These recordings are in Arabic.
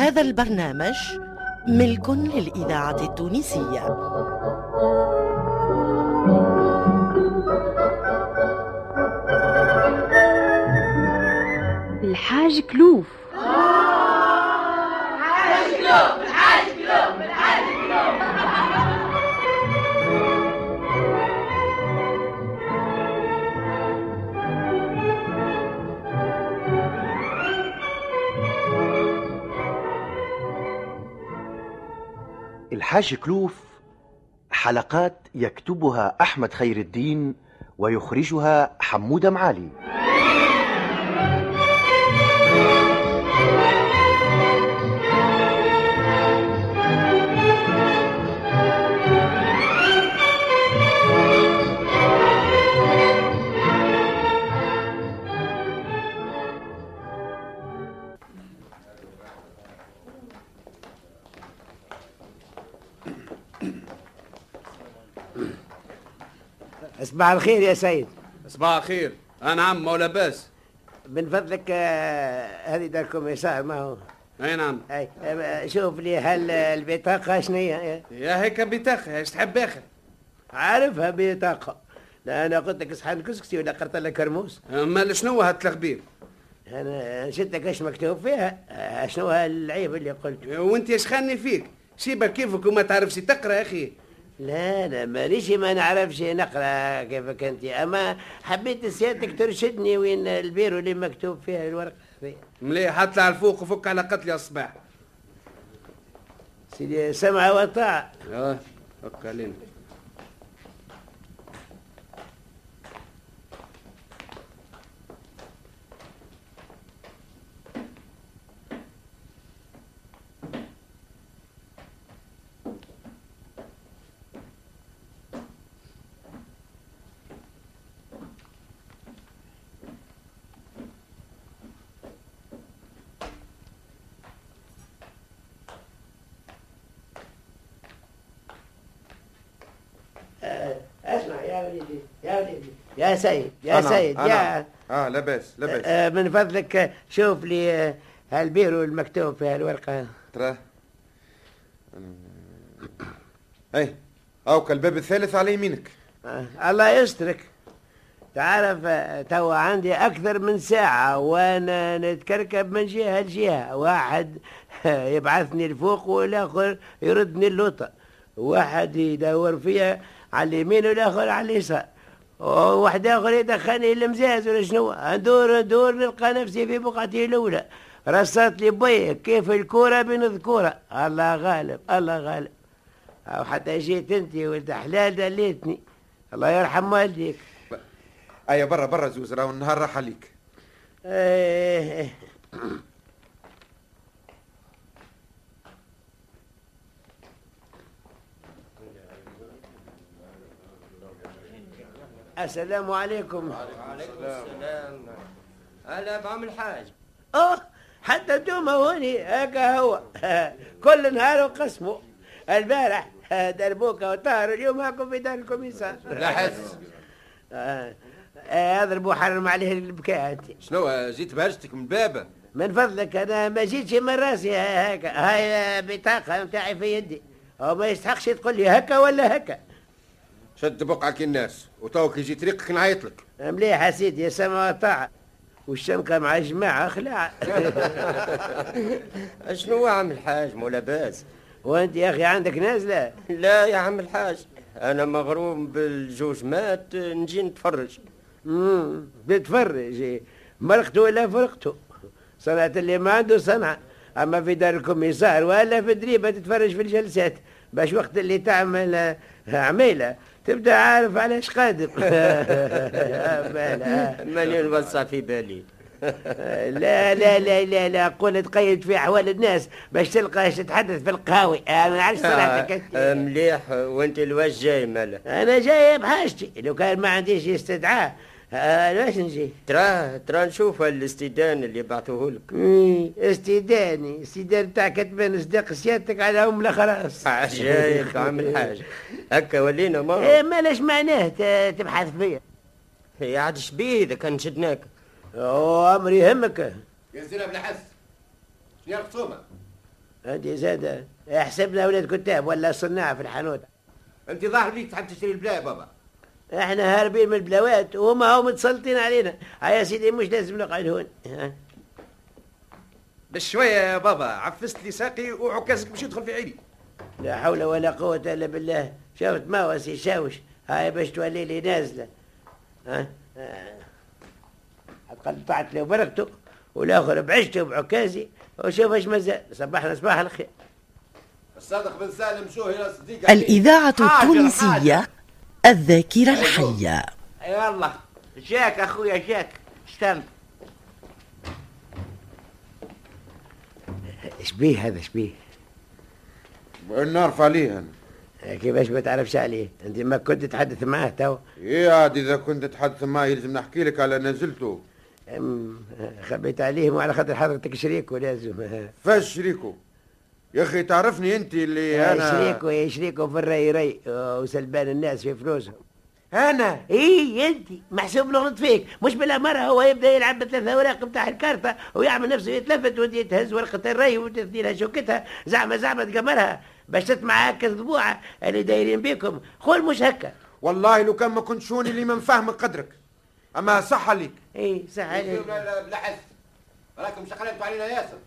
هذا البرنامج ملك للإذاعة التونسية. الحاج كلوف. كلوف الحاج كلوف. الحاج كلوف حلقات يكتبها أحمد خير الدين ويخرجها حمود معالي. صباح الخير يا سيد. صباح الخير. أنا عم مولا باس من فضلك آه، هذه داركم يسار ما هو؟ أي نعم. أي آه، شوف لي هل البطاقة شنية يا هيك بتاخي إيش تحب آخر؟ عارفها بطاقة. لا أنا قلت لك صحن كسكسي ولا قرط لك كرموس امال شنو هالتلخبير أنا شفتك إيش مكتوب فيها؟ آه، شنو هالعيب اللي قلت وأنت إيش خاني فيك؟ سيبك كيفك وما تعرفش تقرأ يا أخي. لا لا ماليش ما نعرفش نقرأ كيفك انت أما حبيت سيادتك ترشدني وين البيرو اللي مكتوب فيها الورقة هذه. مليح اطلع الفوق وفك على قتلي الصباح سيدي سمع وطاعة آه فك علينا. أسمع يا وليدي يا وليدي. يا سيد يا أنا سيد أنا. يا آه لاباس لاباس. آه، من فضلك شوف لي آه، هالبيرو المكتوب في هالورقة. ترى؟ أي أوك الباب الثالث على يمينك. آه، الله يسترك. تعرف آه، توا عندي أكثر من ساعة وأنا نتكركب من جهة لجهة. واحد يبعثني لفوق والآخر يردني اللوطة. واحد يدور فيها على اليمين والآخر على اليسار. وواحد آخر يدخلني المزاز ولا شنو؟ ندور ندور نلقى نفسي في بقعتي الأولى. رصت لي بي كيف الكورة بين الذكورة. الله غالب الله غالب. أو حتى جيت أنت ولد حلال دليتني. الله يرحم والديك. ايا برا برا زوز راهو النهار راح عليك. إيه. السلام عليكم. هلا بعم الحاج. آه حتى أنتم هوني هكا هو. كل نهار وقسمه البارح دربوكة وطار اليوم هاكم في دار الكوميسار لا حس آه، اضربوا حرم عليه البكاء انت شنو جيت بهجتك من بابا من فضلك أنا ما جيتش من راسي هكا هاي بطاقة نتاعي في يدي. وما يستحقش تقول لي هكا ولا هكا. شد بقعك الناس وتوك يجي طريقك نعيط لك مليح يا سيدي يا سما وطاعة والشنقة مع جماعة خلاع شنو يا عم الحاج؟ مو لاباس وأنت يا أخي عندك نازلة؟ لا يا عم الحاج. أنا مغروم بالجوجمات نجي نتفرج. امم بتفرج. مرقته ولا فرقته صنعة اللي ما عنده صنعة. أما في دار الكوميسار ولا في دريبة تتفرج في الجلسات. باش وقت اللي تعمل آه، عميلة. تبدأ عارف علاش قادم يا بالا. ماني نوسع في بالي. لا لا لا لا لا قول تقيد في أحوال الناس باش تلقى تتحدث في القهاوي. أنا ما نعرفش صراحتك آه، مليح. وأنت الواش جاي مالا. أنا جاي بحاجتي. لو كان ما عنديش استدعاء آه، ليش نجي؟ تراه ترى نشوف الاستدان اللي بعثوه لك. إيه، استداني. استدان تاع كتبان صداق سيادتك على أم الأخراس. عجايب عم الحاج هكا ولينا ما. إيه مالاش معناه تبحث فيا. هي عاد شبيه إذا كان شدناك؟ أو أمر يهمك. يا زينب بلا حس شنو الخصومه انت زاد احسبنا ولاد كتاب ولا صناع في الحانوت. انت ظاهر ليك تحب تشتري البلا يا بابا؟ إحنا هاربين من البلاوات وهما هم متسلطين علينا. هيا سيدي مش لازم نقعد هون. ها؟ بالشويه يا بابا عفست لي ساقي وعكازك باش يدخل في عيني. لا حول ولا قوة إلا بالله. شفت ما وسي شاوش؟ هاي باش تولي لي نازلة. ها؟ قطعت له بركته والآخر بعشته بعكازي وشوف إيش مازال صباحنا صباح الخير. الصادق بن سالم شو هي الإذاعة حاجة، التونسية الذاكرة الحية. يلا شاك أخويا شاك استنى شبيه هذا؟ شبيه نعرف عليه أنا. كيفاش ما تعرفش عليه أنت ما كنت تتحدث معاه تو. إيه عاد إذا كنت تحدث معي لازم نحكي لك على نزلته. أم، خبيت عليهم وعلى خاطر حضرتك شريك ولازم فاش شريكه؟ يا أخي تعرفني أنت اللي أنا شريكو يا شريكو في الري ري. وسلبان الناس في فلوسهم. أنا؟ إيه أنت. محسوب له غلط فيك. مش بالاماره هو يبدأ يلعب بثلاث أوراق بتاع الكارتة ويعمل نفسه يتلفت ودي تهز ورقة الري وتدي لها شوكتها. زعما زعما تقمرها. باش تسمع هكا الضبوعه اللي دايرين بيكم. خول مش هكا. والله لو كان ما كنت شوني اللي ما مفهمك قدرك. أما صح عليك إيه صح عليك بلا بلا حس راكم شقلبتوا علينا ياسر.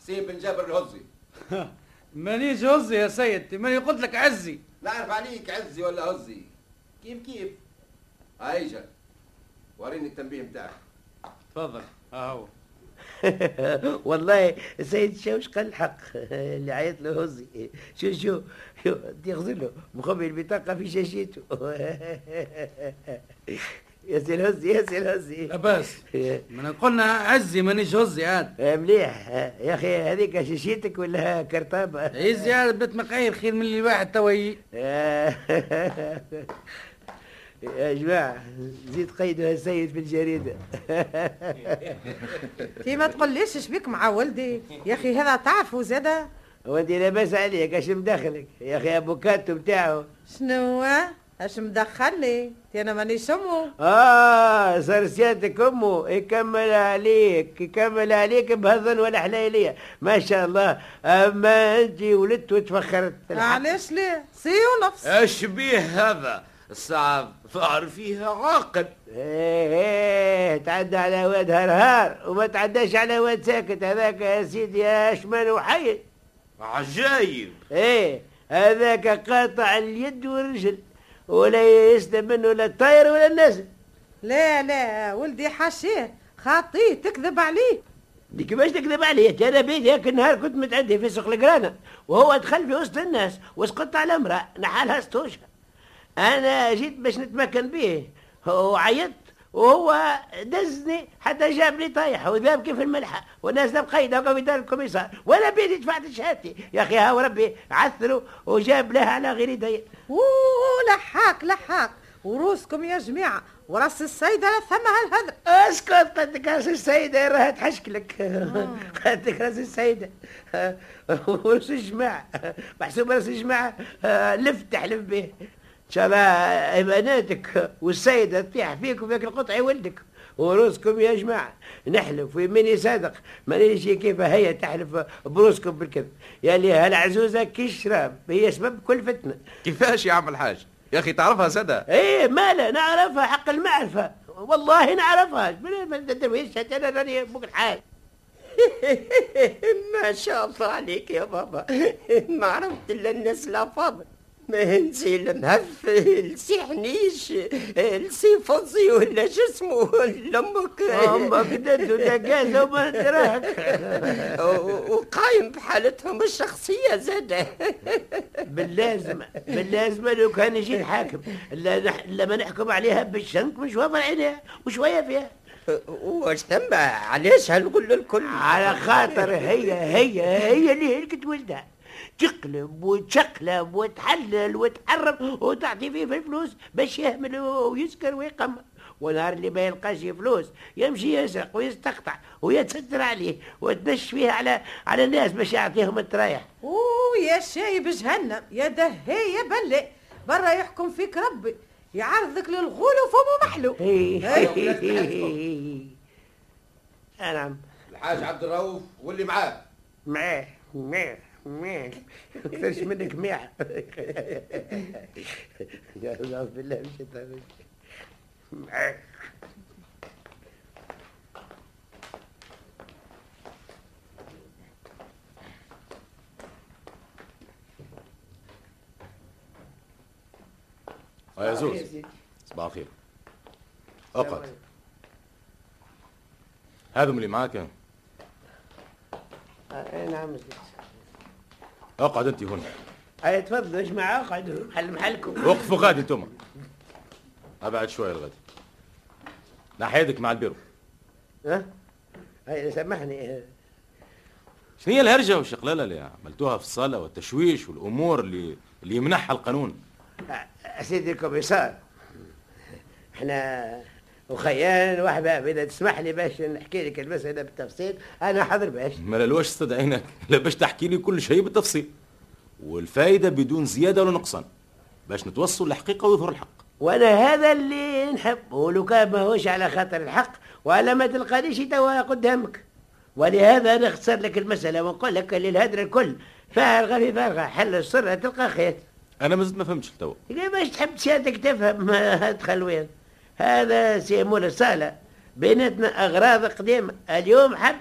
حسين بن جابر الهزي مانيش هزي يا سيد ماني قلت لك عزي. نعرف عليك عزي ولا هزي كيف كيف؟ هاي جا وريني التنبيه متاعك تفضل ها هو. والله السيد شاوش قال الحق؟ اللي عيط له هزي شو شو شو يغزل له مخبي البطاقة في شاشته. يا سي الهزي يا سي الهزي. لاباس من قلنا عزي مانيش هزي عاد. مليح. يا أخي هذيك شاشيتك ولا كرطابة عزي عاد بيت مقاير خير من اللي واحد توي يا جماعة زيد قيدها السيد في الجريدة كي ما تقوليش شبيك مع ولدي؟ يا أخي هذا تعرفوا زادا وانت لاباس عليك اش مدخلك يا أخي أبوكاتو بتاعه. شنو اش مدخلني تي أنا مانيش امه آه صار سيادتك امه يكمل عليك يكمل عليك بهذن ولا حليلية ما شاء الله. أما انت ولدت وتفخرت علاش ليه؟ سي ونفس الشبيه هذا؟ الساعة ظهر فيها عاقل. إيه إيه تعدى على واد هرهار وما تعداش على واد ساكت. هذاك يا سيدي اشمل وحي. عجايب. إيه هذاك قاطع اليد والرجل. ولا يسلم منه لا الطاير ولا الناس. لا لا ولدي حاشيه خاطيه تكذب عليه. دي كيفاش تكذب عليه؟ أنا بيدي هاك النهار كنت متعدي في سوق القرانة وهو دخل في وسط الناس وسقطت على امرأة نحالها ستوشها أنا جيت باش نتمكن به وعيطت وهو دزني حتى جاب لي طايح وذاب كيف الملحة والناس مقيدة وقف في دار الكوميسار. وأنا بيدي دفعت شهادتي يا أخي ها ربي عثروا وجاب لها على غير يدي. أوه لحاك لحاك وروسكم يا جماعة وراس السيدة ثم هالهذا اسكت قدك راس السيدة راها تحشكلك قدك راس السيدة. وراس الجماعة محسوب راس الجماعة لف تحلف به الله بناتك والسيدة تطيح فيك وفيك القطع ولدك. وروسكم يا جماعة نحلف ويميني صادق مانيش كيف هي تحلف بروسكم بالكذب. يا لي هالعزوزة كشراب هي سبب كل فتنة. كيفاش يا عم الحاج؟ يا أخي تعرفها سادة؟ إيه مالا نعرفها حق المعرفة. والله نعرفها. ما تدرويش أنا راني بوك الحال ما شاء الله عليك يا بابا. ما عرفت إلا الناس الافاضل ما هنسي المهف السي حنيش السي فوزي ولا لأمك. أمك دد ودقاز وما دراك وقايم بحالتهم الشخصية زادة. باللازمة باللازمة لو كان يجي الحاكم. لما نحكم عليها بالشنك مش وافر عينيها وشوية فيها. واش تم علاش هنقول الكل على خاطر هي هي هي اللي هلكت ولدها. تقلب وتشقلب وتحلل وتحرم وتعطي فيه في الفلوس باش يهمل ويسكر ويقمر ونهار اللي ما يلقاش فلوس يمشي يسرق ويستقطع ويتستر عليه وتدش فيه على على الناس باش يعطيهم الترايح. أوه يا شايب جهنم يا دهي يا بلي. برا يحكم فيك ربي يعرضك للغول وفمه محلو. نعم الحاج عبد الرؤوف واللي معاه. معاه معاه. معاه أكثرش منك ميح. يا الله بالله مش معاه آه يا زوز. صباح الخير. أقعد. هذم اللي معاك. آه، نعم سيدي اقعد انت هنا. أي تفضلوا إيش معاه اقعدوا محل محلكم. وقفوا غادي أنتم. أبعد شوية الغادي ناحيتك مع البيرو. ها؟ هاي سامحني. شنو هي الهرجة والشقلاله اللي عملتوها في الصالة والتشويش والأمور اللي اللي يمنحها القانون. سيدي الكوميسار. إحنا وخيان واحباب اذا تسمح لي باش نحكي لك المساله بالتفصيل؟ أنا حاضر باش. ما لوش استدعينك لا باش تحكي لي كل شيء بالتفصيل. والفائده بدون زيادة ولا نقصان. باش نتوصل للحقيقة ويظهر الحق. وأنا هذا اللي نحب ولو كان ماهوش على خاطر الحق ولا ما تلقانيش توا قدامك ولهذا نختصر لك المسألة ونقول لك اللي الكل فارغة في فارغة حل السر تلقى خير. أنا مازلت ما فهمتش توا باش تحب سيادتك تفهم ما تدخل وين هذا سيمون الصالة بيناتنا أغراض قديمة. اليوم حب.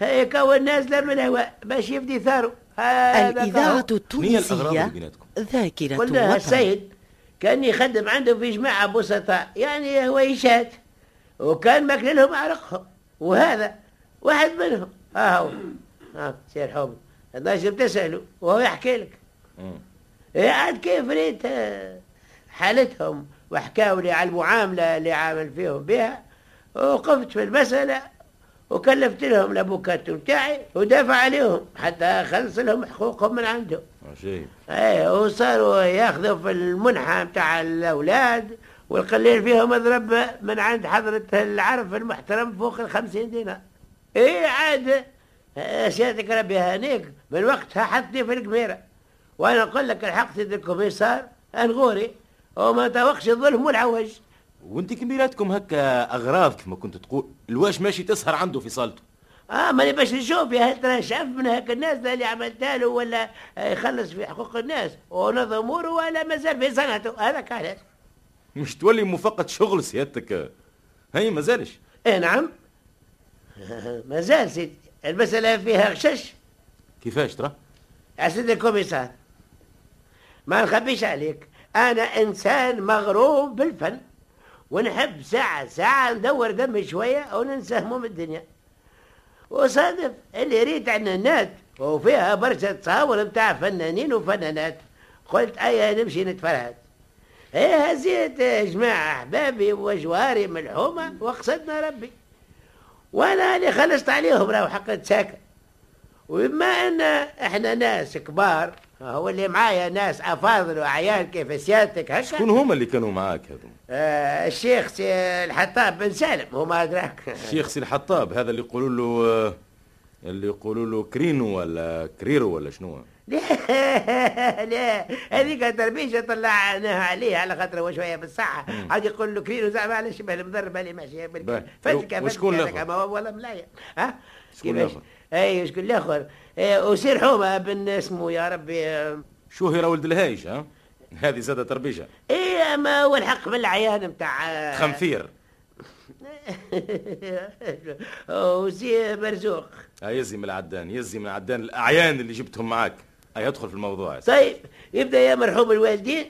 يكون نازلة من الهواء باش يفدي ثارو الإذاعة التونسية ذاكرة قلنا وطن السيد كان يخدم عنده في جماعة بسطاء يعني هويشات وكان ماكل لهم عرقهم وهذا واحد منهم. ها هو. ها سير حومي الناس بتسأله وهو يحكي لك. إيه عاد كيف ريت حالتهم؟ وحكاوا لي على المعاملة اللي عامل فيهم بها وقفت في المسألة وكلفت لهم الأبوكات بتاعي ودافع عليهم حتى خلص لهم حقوقهم من عنده شيء إيه وصاروا ياخذوا في المنحة بتاع الأولاد والقليل فيهم اضرب من عند حضرة العرف المحترم فوق الخمسين دينار. إيه عاد آه، سيادتك ربي هانيك من وقتها حطني في القميرة. وأنا أقول لك الحق سيد الكوميسار انغوري وما توقش الظلم والعوج. وانت كبيراتكم هكا أغراض كما كنت تقول الواش ماشي تسهر عنده في صالته. آه ماني باش نشوف يا هل ترى شاف من هاك الناس اللي عملتها له ولا يخلص في حقوق الناس. ونظم اموره ولا مازال في صنعته. هذاك علاش مش تولي مفقد شغل سيادتك. هي ما زالش. إيه نعم. مازال سيدي. المسألة فيها غشش. كيفاش ترى؟ يا سيدي الكوميسار. ما نخبيش عليك. أنا إنسان مغروم بالفن ونحب ساعة ساعة ندور دمي شوية وننسى هموم الدنيا. وصادف اللي ريت عنانات وفيها برشا تصاور بتاع فنانين وفنانات. قلت أيا نمشي نتفرهد. إيه هزيت جماعة أحبابي وجواري ملحومة وقصدنا ربي. وأنا اللي خلصت عليهم راهو حقت ساكن وبما إن إحنا ناس كبار هو اللي معايا ناس أفاضل واعيان كيف سيادتك هكا شكون هما اللي كانوا معاك هذو؟ آه الشيخ سي الحطاب بن سالم هو ما أدراك. الشيخ سي الحطاب هذا اللي يقولوا له آه، اللي يقولوا له كرينو ولا كريرو ولا شنو؟ لا لا هذيك تربيشه طلعناها عليه على خاطر هو شوية بالصحة. عاد يقول له كرينو زعما على شبه المضرب اللي ماشي باهي. فتكه وشكون فتكه الآخر؟ هذاك ما هو ولا ملاية. ها؟ شكون؟ اي شكون الآخر إيه، وسير حومه بن اسمه يا ربي آه، شهر ولد الهايش ها؟ هذه زادة تربيجة. إيه ما هو الحق بالعيان بتاع خنفير. وسي مرزوق ها يزي من العدان يزي من العدان الأعيان اللي جبتهم معاك. هيا ادخل في الموضوع. طيب يبدأ يا مرحوم الوالدين.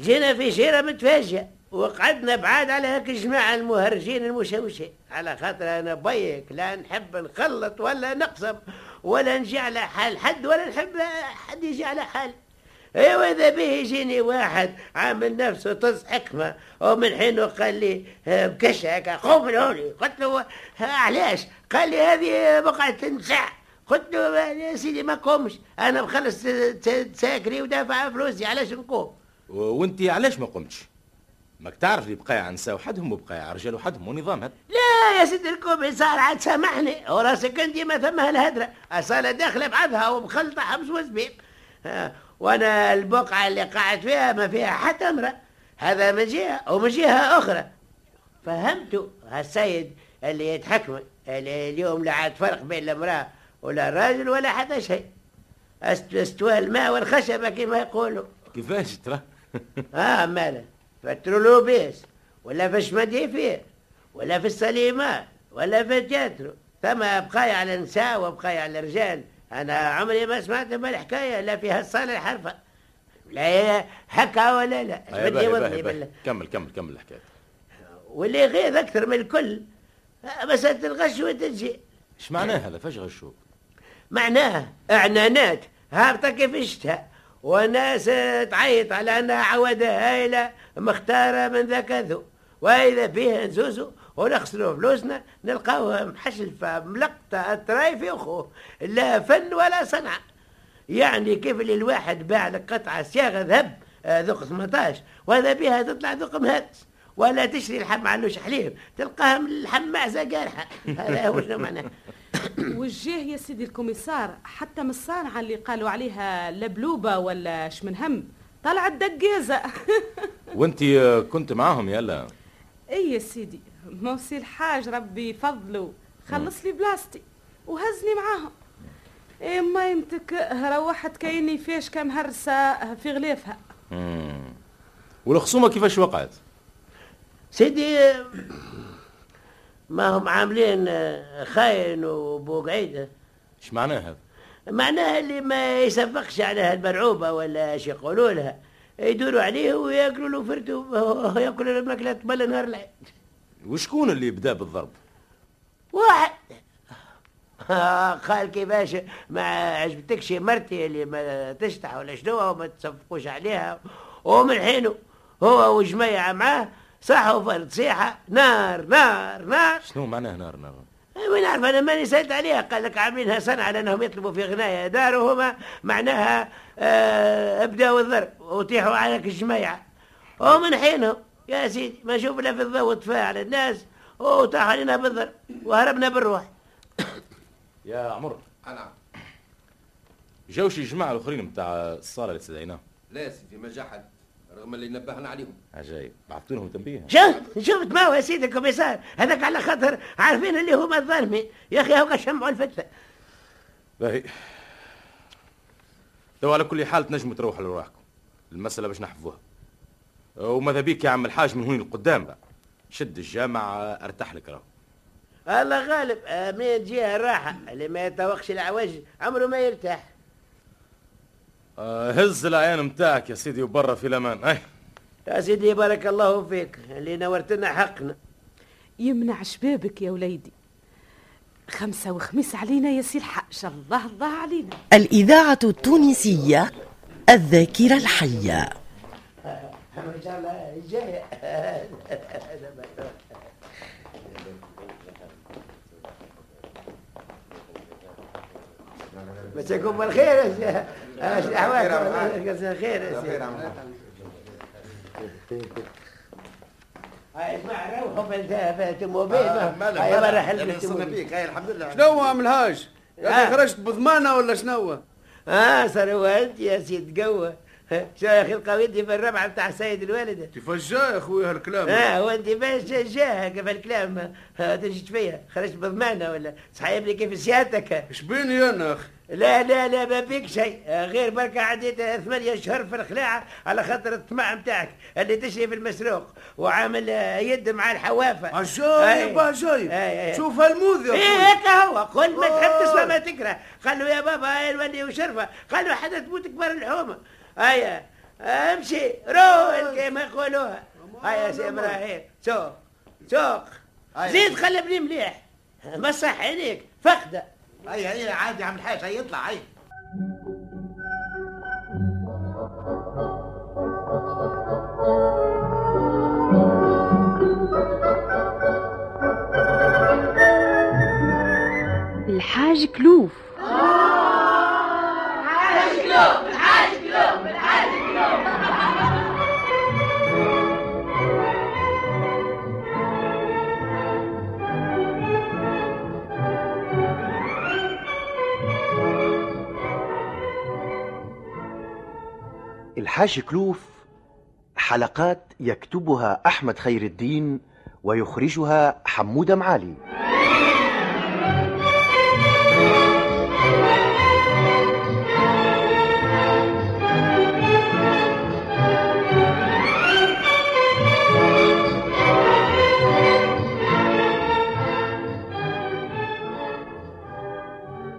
جينا في شيرة متفاجئة. وقعدنا بعاد على هاك الجماعه المهرجين المشوشين على خاطر أنا بيك لا نحب نخلط ولا نقسم ولا نجي على حال حد ولا نحب حد يجي على حالي ايوا اذا به يجيني واحد عامل نفسه طز حكمة ومن حين قال لي آه، بكش هكا قوم لهوني قلت له آه، علاش؟ قال لي هذه بقعة نساء قلت له يا سيدي ما قومش. أنا مخلص تساكري ودافع فلوسي علاش نقوم؟ وانت علاش ما قمتش؟ ماك تعرف اللي بقايا عن نساء وحدهم وبقايا رجال وحدهم ونظام هذا لا يا سيدي الكوميسار عاد سامحني. وراسك أنت ما ثمها الهدرة. أصالة داخلة بعضها ومخلطة حمص وزبيب. ها، وأنا البقعة اللي قاعد فيها ما فيها حتى امرأة. هذا من جهة ومن جهة أخرى. فهمتوا هالسيد اللي يتحكم اللي اليوم لا عاد فرق بين المرأة ولا راجل ولا حتى شيء. استوى الماء والخشبة كما يقولوا. كيفاش ترى؟ آه مالا. في الترولوبيس ولا في الشمديفير ولا في السليمان ولا في الجاترو. ثم بقايا على النساء وبقايا على الرجال. أنا عمري ما سمعت بالحكايه لا فيها الصالة الحرفة. لا هي حكا ولا لا. بدي وضني كمل كمل كمل الحكاية. واللي يغيظ أكثر من الكل مساله الغش والتنجيل إيش معناها هذا؟ فاش غشوا معناها إعلانات هابطة كيف إشتها. وناس تعيط على أنها عودة هايلة مختاره من ذاك ذو. وإذا فيها نزوزو ونغسلوا فلوسنا نلقاوها محشلفة ملقطة التراي في أخوه. لا فن ولا صنعه يعني كيف اللي الواحد باع لك قطعة صياغة ذهب آه، ذوق 18 وهذا بها تطلع ذوق مهدس ولا تشري اللحم علوش حليب تلقاها من اللحم معزه قارحة. هذا هو معناه؟ وجاه يا سيدي الكوميسار حتى من الصانعه اللي قالوا عليها لبلوبة ولا شمنهم طلعت دقيزه وانت كنت معاهم يلا. إي يا سيدي موسي الحاج ربي يفضلوا خلص لي بلاستي وهزني معاهم. إيه ما يمتك روحت كايني فيش كم هرسة في غليفها. والخصومة كيفاش وقعت؟ سيدي ما هم عاملين خاين وبوقعيدة إيش معناه هذا؟ معناها اللي ما يصفقش على هالمرعوبة ولا إيش يقولوا لها. يدوروا عليه ويأكلوا له فرتو ياكلوا الماكلة تبل نهار العيد. وشكون اللي بدا بالضرب واحد. قال كيفاش ما عجبتكش مرتي اللي ما تشتح ولا شنو وما تصفقوش عليها. ومن حينه هو وجميع معاه صحوا فرد صيحة نار نار نار. شنو معناه نار نار؟ وين عارف أنا ماني سألت عليها. قال لك عاملينها صنعة لأنهم يطلبوا في غناية دارهم معناها آه ابداوا الضرب وطيحوا على الجميع. ومن حينه يا سيدي ما نشوف إلا في الضوء تفاعل الناس. وطاح علينا بالضرب. وهربنا بالروح. يا عمر. نعم. جوش الجماعة الآخرين نتاع الصالة اللي استدعيناهم لا سيدي ما جا حد. رغم اللي نبهنا عليهم. عجيب بعثت لهم تنبيه. شفت شفت ما هو يا سيدي الكوميسار؟ هذاك على خاطر عارفين اللي هما الظالمين. يا أخي هو شمعوا الفتة. باهي. تو على كل حال تنجموا تروحوا لرواحكم المسألة باش نحفظوها. وماذا بيك يا عم الحاج من هون لقدام بقى. شد الجامع أرتاح لك راهو. الله غالب آمين. جهة الراحه اللي ما يتوقش العواج عمره ما يرتاح. آه هز العين متاعك يا سيدي وبرا في الأمان. أي. يا سيدي بارك الله فيك اللي نورتنا حقنا. يمنع شبابك يا وليدي. خمسة وخميس علينا يا سي الحاج. الله الله علينا. الإذاعة التونسية الذاكرة الحية. مساكم بالخير اش احوالكم خير هاي اسمع روحوا بالتموبيل هاي بيك هاي الحمد لله. شنو عم الهاج؟ يا خرجت بضمانة ولا شنو؟ آه ثروت يا سيد قوة. شيخ القويدي في الربعة بتاع السيد الوالد. كيفاش جا يا أخوي هالكلام. آه وانت باش جا كيف الكلام. تجي فيا خرجت بضمانة ولا؟ صحيب لي كيف سيادتك. إيش بيني أنا أخي؟ لا لا لا ما بيك شيء. غير بركة عديت ثمانية شهور في الخلاعة على خاطر الطمع نتاعك اللي تشري في المسروق وعامل يد مع الحوافة. عجايب عجايب. شوف هالموذي إيه هيك هو. قل ما تحب تسمع ما تكره قال له يا بابا هاي الولي وشرفة. قال له حدا تموت كبار الحومة. هيا امشي. روح كما يقولوها. هيا سي إبراهيم. سوق سوق. زيد خلبني مليح. مسح عينيك فخده هيا هيا عادي عم الحاج هيا يطلع هيا الحاج كلوف. الحاج كلوف الحاج كلوف. الحاج كلوف حلقات يكتبها أحمد خير الدين ويخرجها حمودة معالي.